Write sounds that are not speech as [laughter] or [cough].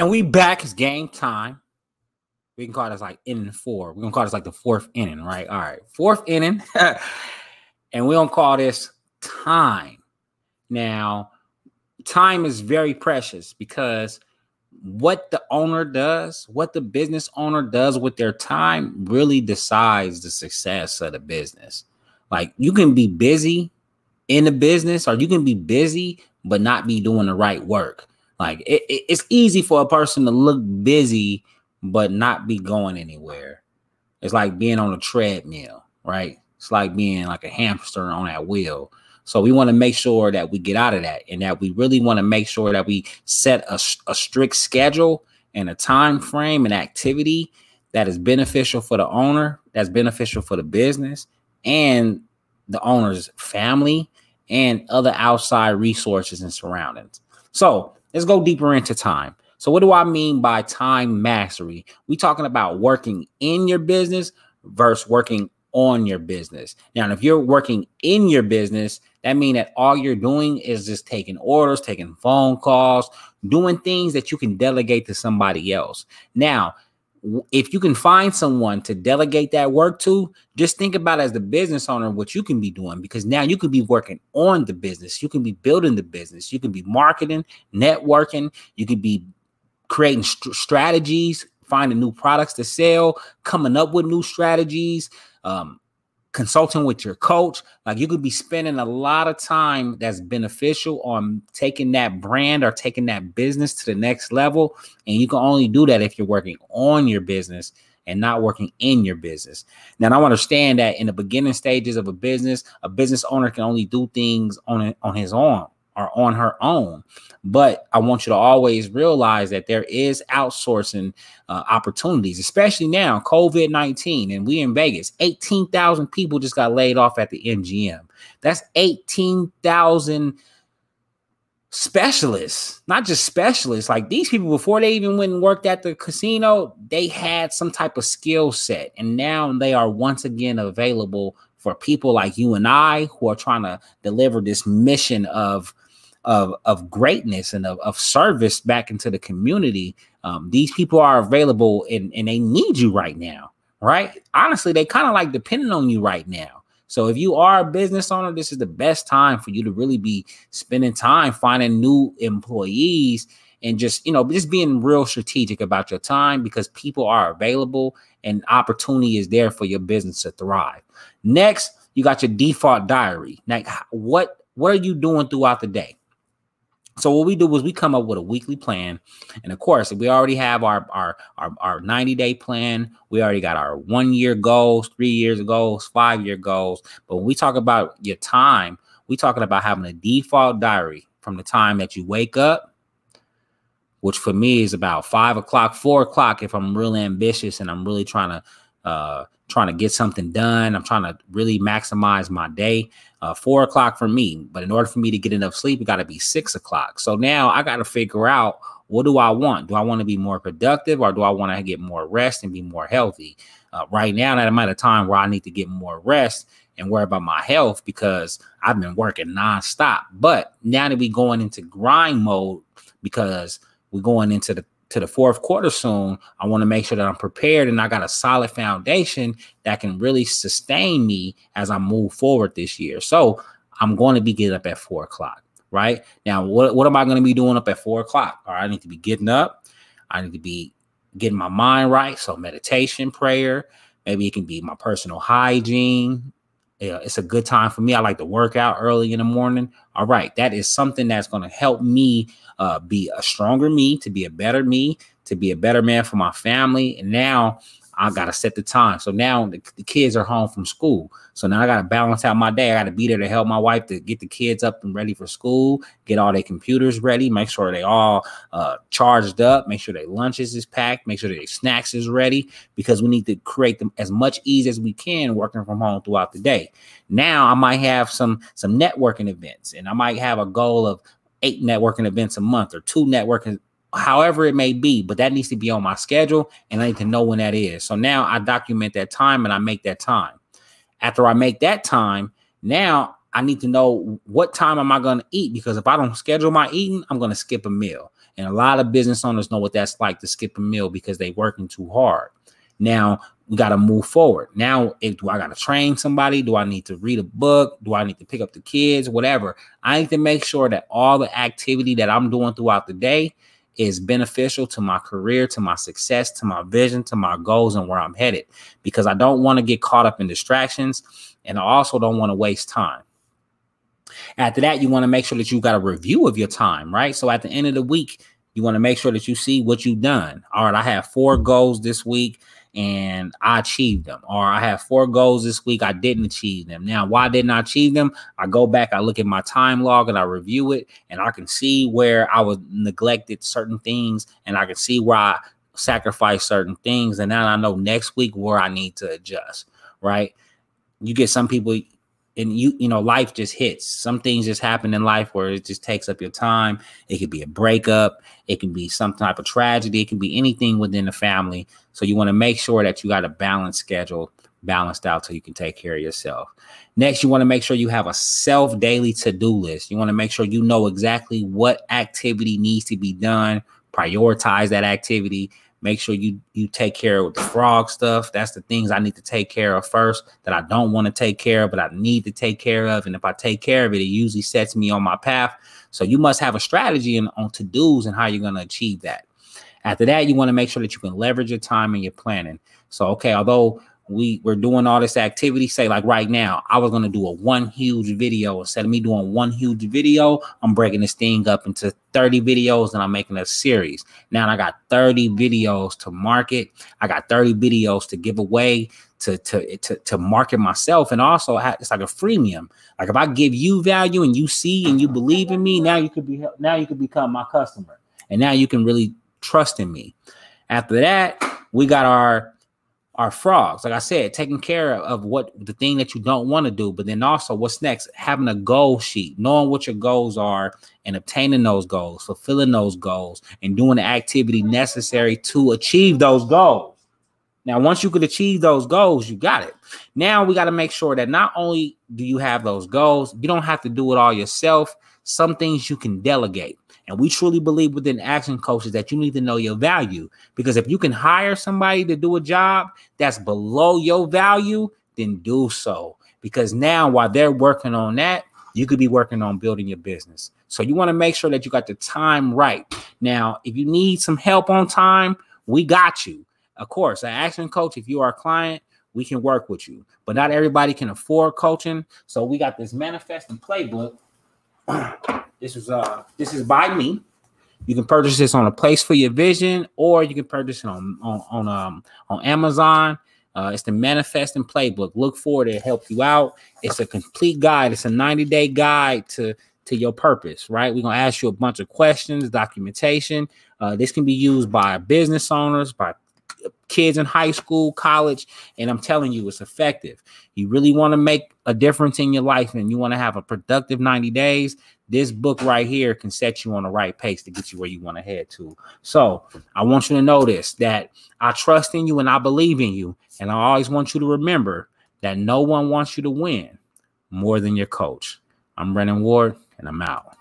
And we back. It's game time. We can call this like inning four. We're gonna call this like the fourth inning, right? All right, fourth inning. [laughs] and we don't call this time. Now, time is very precious because what the owner does, what the business owner does with their time really decides the success of the business. Like you can be busy in the business or you can be busy but not be doing the right work. Like it, it, it's easy for a person to look busy but not be going anywhere. It's like being on a treadmill, right? It's like being like a hamster on that wheel. So we want to make sure that we get out of that and that we really want to make sure that we set a, a strict schedule and a time frame and activity that is beneficial for the owner, that's beneficial for the business and the owner's family and other outside resources and surroundings. So let's go deeper into time. So what do I mean by time mastery? We talking about working in your business versus working on your business. Now, if you're working in your business, that means that all you're doing is just taking orders, taking phone calls, doing things that you can delegate to somebody else. Now, if you can find someone to delegate that work to, just think about as the business owner what you can be doing because now you could be working on the business, you can be building the business, you can be marketing, networking, you could be creating st- strategies, finding new products to sell, coming up with new strategies, um, consulting with your coach. Like you could be spending a lot of time that's beneficial on taking that brand or taking that business to the next level. And you can only do that if you're working on your business and not working in your business. Now, I understand that in the beginning stages of a business, a business owner can only do things on on his own or on her own. But I want you to always realize that there is outsourcing uh, opportunities, especially now, COVID 19, and we in Vegas. 18,000 people just got laid off at the MGM. That's 18,000 specialists, not just specialists. Like these people, before they even went and worked at the casino, they had some type of skill set, and now they are once again available for people like you and I who are trying to deliver this mission of of, of greatness and of, of service back into the community. Um, these people are available and, and they need you right now, right? Honestly, they kind of like depending on you right now. So if you are a business owner, this is the best time for you to really be spending time finding new employees and just, you know, just being real strategic about your time because people are available and opportunity is there for your business to thrive. Next, you got your default diary. Like what what are you doing throughout the day? So what we do is we come up with a weekly plan, and of course, we already have our our our, our 90 day plan. We already got our one year goals, three years goals, five year goals. But when we talk about your time, we talking about having a default diary from the time that you wake up, which for me is about five o'clock, four o'clock if I'm really ambitious and I'm really trying to uh, trying to get something done. I'm trying to really maximize my day. Uh, four o'clock for me, but in order for me to get enough sleep, it got to be six o'clock. So now I got to figure out what do I want? Do I want to be more productive or do I want to get more rest and be more healthy? Uh, right now, I'm at a time where I need to get more rest and worry about my health because I've been working nonstop. But now that we're going into grind mode because we're going into the to the fourth quarter soon, I want to make sure that I'm prepared and I got a solid foundation that can really sustain me as I move forward this year. So I'm going to be getting up at four o'clock, right? Now, what, what am I going to be doing up at four o'clock? All right, I need to be getting up. I need to be getting my mind right. So meditation, prayer, maybe it can be my personal hygiene, it's a good time for me. I like to work out early in the morning. All right, that is something that's going to help me uh, be a stronger me, to be a better me, to be a better man for my family. And now I got to set the time. So now the, the, kids are home from school. So now I got to balance out my day. I got to be there to help my wife to get the kids up and ready for school, get all their computers ready, make sure they all uh, charged up, make sure their lunches is packed, make sure their snacks is ready because we need to create them as much ease as we can working from home throughout the day. Now I might have some some networking events and I might have a goal of eight networking events a month or two networking however it may be, but that needs to be on my schedule and I need to know when that is. So now I document that time and I make that time. After I make that time, now I need to know what time am I going to eat because if I don't schedule my eating, I'm going to skip a meal. And a lot of business owners know what that's like to skip a meal because they're working too hard. Now we got to move forward. Now, if do I got to train somebody? Do I need to read a book? Do I need to pick up the kids? Whatever. I need to make sure that all the activity that I'm doing throughout the day is beneficial to my career, to my success, to my vision, to my goals, and where I'm headed. Because I don't want to get caught up in distractions, and I also don't want to waste time. After that, you want to make sure that you got a review of your time, right? So at the end of the week, you want to make sure that you see what you've done. All right, I have four goals this week and I achieved them. Or I have four goals this week, I didn't achieve them. Now, why didn't I achieve them? I go back, I look at my time log and I review it, and I can see where I was neglected certain things, and I can see where I sacrificed certain things. And now I know next week where I need to adjust, right? You get some people and you you know life just hits. Some things just happen in life where it just takes up your time. It could be a breakup. It can be some type of tragedy. It can be anything within the family. So you want to make sure that you got a balanced schedule balanced out so you can take care of yourself. Next you want to make sure you have a self daily to-do list. You want to make sure you know exactly what activity needs to be done. Prioritize that activity Make sure you you take care of the frog stuff. That's the things I need to take care of first that I don't want to take care of, but I need to take care of. And if I take care of it, it usually sets me on my path. So you must have a strategy in, on to dos and how you're going to achieve that. After that, you want to make sure that you can leverage your time and your planning. So, okay, although we we're doing all this activity say like right now i was going to do a one huge video. Instead of me doing one huge video i'm breaking this thing up into 30 videos and i'm making a series. Now i got 30 videos to market. I got 30 videos to give away to to to, to market myself and also it's like a freemium. Like if i give you value and you see and you believe in me now you could be now you could become my customer. And now you can really trust in me. After that we got our are frogs. Like I said, taking care of what the thing that you don't want to do, but then also what's next, having a goal sheet, knowing what your goals are and obtaining those goals, fulfilling those goals, and doing the activity necessary to achieve those goals. Now, once you could achieve those goals, you got it. Now we got to make sure that not only do you have those goals, you don't have to do it all yourself. Some things you can delegate. And we truly believe within action coaches that you need to know your value because if you can hire somebody to do a job that's below your value, then do so. Because now, while they're working on that, you could be working on building your business. So you want to make sure that you got the time right. Now, if you need some help on time, we got you. Of course, an action coach, if you are a client, we can work with you. But not everybody can afford coaching. So we got this manifest and playbook [clears throat] this is uh this is by me. You can purchase this on a place for your vision, or you can purchase it on on, on um on Amazon. Uh, it's the manifesting playbook. Look for it; help you out. It's a complete guide. It's a 90 day guide to to your purpose. Right? We're gonna ask you a bunch of questions, documentation. Uh, this can be used by business owners, by kids in high school, college, and I'm telling you, it's effective. You really want to make a difference in your life and you want to have a productive 90 days, this book right here can set you on the right pace to get you where you want to head to. So I want you to know this that I trust in you and I believe in you. And I always want you to remember that no one wants you to win more than your coach. I'm Brennan Ward, and I'm out.